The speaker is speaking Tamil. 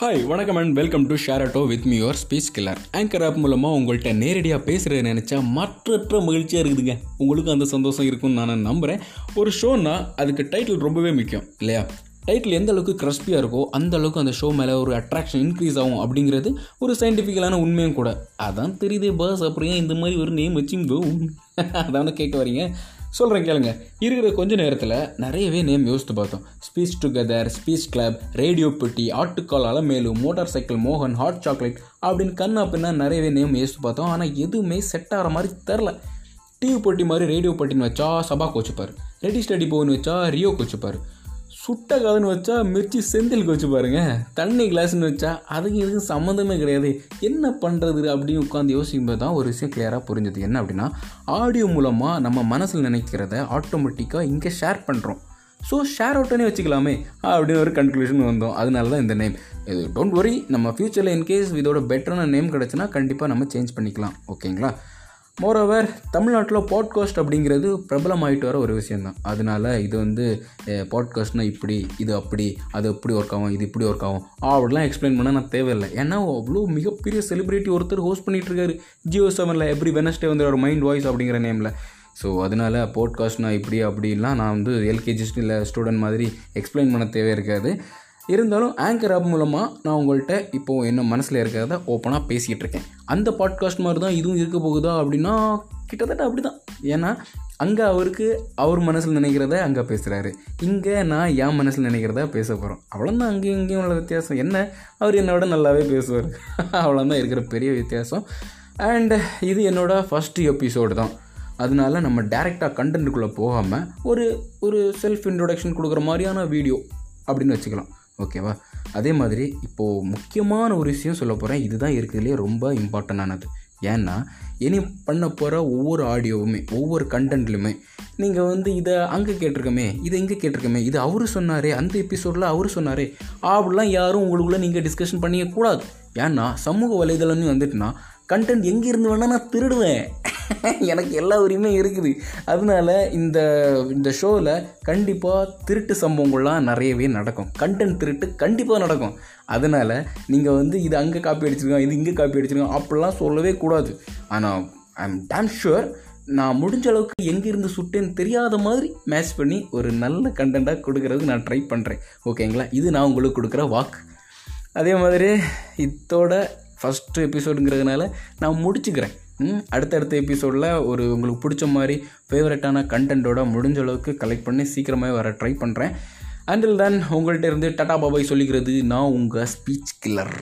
ஹாய் வணக்கம் and welcome to ஷேரட்டோ with me your speech killer anchor app மூலமாக உங்கள்கிட்ட நேரடியாக பேசுகிறத நினச்சா மற்றற்ற மகிழ்ச்சியாக இருக்குதுங்க. உங்களுக்கும் அந்த சந்தோஷம் இருக்கும்னு நான் நம்புகிறேன் ஒரு ஷோன்னா அதுக்கு டைட்டில் ரொம்பவே முக்கியம் இல்லையா? டைட்டில் எந்த அளவுக்கு கிரஸ்பியாக இருக்கோ அந்த அளவுக்கு அந்த ஷோ மேலே ஒரு அட்ராக்ஷன் இன்க்ரீஸ் ஆகும் அப்படிங்கிறது ஒரு சயின்டிஃபிக்கலான உண்மையும் கூட. அதான் தெரியுது பாஸ் அப்புறம் ஏன் இந்த மாதிரி ஒரு நேம் வச்சுங்கோ? அதான் கேட்க வரீங்க. சொல்கிறேன் கேளுங்க. இருக்கிற கொஞ்ச நேரத்தில் நிறையவே நேம் யோசித்து பார்த்தோம். Speech together speech club radio பெட்டி ஆட்டுக்கால் அலமேலு மோட்டார் சைக்கிள் மோகன் ஹாட் சாக்லேட் அப்படின்னு கண்ணா பின்னா நிறையவே நேம் யோசித்து பார்த்தோம். ஆனால் எதுவுமே செட் ஆகிற மாதிரி தெரில. டிவி போட்டி மாதிரி ரேடியோ போட்டின்னு வச்சா சபா கோச்சுப்பார். ரெடி ஸ்டடி போன்னு வச்சா ரியோ கோச்சுப்பார். சுட்ட கதைன்னு வச்சா மிர்ச்சி செந்திலுக்கு வச்சு பாருங்க. தண்ணி கிளாஸ்ன்னு வச்சா அதுக்கு இதுக்கு சம்மந்தமே கிடையாது. என்ன பண்ணுறது அப்படின்னு உட்காந்து யோசிக்கும்போது தான் ஒரு விஷயம் கிளியராக புரிஞ்சது. என்ன அப்படின்னா ஆடியோ மூலமாக நம்ம மனசில் நினைக்கிறத ஆட்டோமேட்டிக்காக இங்கே ஷேர் பண்ணுறோம் ஸோ ஷேர் அவுட்டனே வச்சுக்கலாமே அப்படின்னு ஒரு கன்க்ளூஷன் வந்தோம். அதனால தான் இந்த நேம் இது டோன்ட் வரி நம்ம ஃப்யூச்சரில் இன்கேஸ் இதோட பெட்டரான நேம் கிடச்சுன்னா கண்டிப்பாக நம்ம சேஞ்ச் பண்ணிக்கலாம். ஓகேங்களா மோரோவர் தமிழ்நாட்டில் பாட்காஸ்ட் அப்படிங்கிறது பிரபலமாயிட்டு வர ஒரு விஷயந்தான் அதனால இது வந்து பாட்காஸ்ட்னால் இப்படி இது அப்படி அது எப்படி ஒர்க் ஆகும் இது இப்படி ஒர்க் ஆகும். அப்படிலாம் எக்ஸ்பிளைன் பண்ண நான் தேவையில்லை. ஏன்னா அவ்வளோ மிகப்பெரிய செலிப்ரிட்டி ஒருத்தர் ஹோஸ்ட் பண்ணிகிட்டு இருக்காரு. ஜியோ செவனில் எவ்ரி வெனஸ்டே வந்து ஒரு மைண்ட் வாய்ஸ் அப்படிங்கிற நேமில் ஸோ அதனால பாட்காஸ்ட்னா இப்படி அப்படின்லாம் நான் வந்து எல்கேஜி ஸ்டூடெண்ட் மாதிரி எக்ஸ்பிளைன் பண்ண தேவை இருக்காது. இருந்தாலும் ஆங்கர் ஆப் மூலமாக நான் உங்கள்கிட்ட இப்போது என்ன மனசில் இருக்கிறத ஓப்பனாக பேசிகிட்டு இருக்கேன். அந்த பாட்காஸ்ட் மாதிரி தான் இதுவும் இருக்க போகுதா அப்படின்னா கிட்டத்தட்ட அப்படி தான் ஏன்னா அங்கே அவருக்கு அவர் மனசில் நினைக்கிறத அங்கே பேசுகிறாரு இங்கே நான் என் மனசில் நினைக்கிறத பேச போகிறோம் அவ்வளோதான் அங்கேயும் இங்கேயும் உள்ள வித்தியாசம். என்ன? அவர் என்னை விட நல்லாவே பேசுவார். அவ்வளோதான் இருக்கிற பெரிய வித்தியாசம். அண்ட் இது என்னோடய ஃபஸ்ட்டு எபிசோடு தான். அதனால நம்ம டேரெக்டாக கண்டென்ட்டுக்குள்ளே போகாமல் ஒரு ஒரு செல்ஃப் இன்ட்ரொடக்ஷன் கொடுக்குற மாதிரியான வீடியோ அப்படின்னு வச்சுக்கலாம். ஓகேவா? அதே மாதிரி இப்போது முக்கியமான ஒரு விஷயம் சொல்ல போகிறேன் இதுதான் இருக்கிறதுலே ரொம்ப இம்பார்ட்டண்டானது ஏன்னா இனி பண்ண போகிற ஒவ்வொரு ஆடியோவுமே ஒவ்வொரு கண்டென்ட்லையுமே நீங்கள் வந்து இதை அங்கே கேட்டிருக்கமே இதை இங்கே கேட்டிருக்கமே இது அவர் சொன்னாரே அந்த எபிசோடில் அவர் சொன்னாரே அப்படிலாம் யாரும் உங்களுக்குள்ளே நீங்கள் டிஸ்கஷன் பண்ணிக்கக்கூடாது ஏன்னா சமூக வலைதளம்னு வந்துட்டுனா கண்டென்ட் எங்கேருந்து வேணால் நான் திருடுவேன். எனக்கு எல்லா உரிமையும் இருக்குது. அதனால இந்த இந்த ஷோவில் கண்டிப்பாக திருட்டு சம்பவங்கள்லாம் நிறையவே நடக்கும். கண்டென்ட் திருட்டு கண்டிப்பாக நடக்கும். அதனால் நீங்கள் வந்து இது அங்கே காப்பி அடிச்சிருக்கோம் இது இங்கே காப்பி அடிச்சிருக்கோம் அப்படிலாம் சொல்லவே கூடாது. ஆனால் ஐ எம் டேம் ஷுவர் நான் முடிஞ்ச அளவுக்கு எங்கேருந்து சுட்டேன்னு தெரியாத மாதிரி மேட்ச் பண்ணி ஒரு நல்ல கண்டென்ட்டாக கொடுக்கறதுக்கு நான் ட்ரை பண்ணுறேன் ஓகேங்களா இது நான் உங்களுக்கு கொடுக்குற வாக்கு. அதே மாதிரி இதோட ஃபஸ்ட்டு எபிசோடுங்கிறதுனால நான் முடிச்சுக்கிறேன். அடுத்தடுத்த எபிசோடில் ஒரு உங்களுக்கு பிடிச்ச மாதிரி ஃபேவரட்டான கண்டென்ட்டோட முடிஞ்ச அளவுக்கு கலெக்ட் பண்ணி சீக்கிரமாக வர ட்ரை பண்ணுறேன் அண்டில் தென் உங்கள்கிட்ட இருந்து டட்டா பாபாய் சொல்லிக்கிறது நான் உங்கள் ஸ்பீச் கில்லர்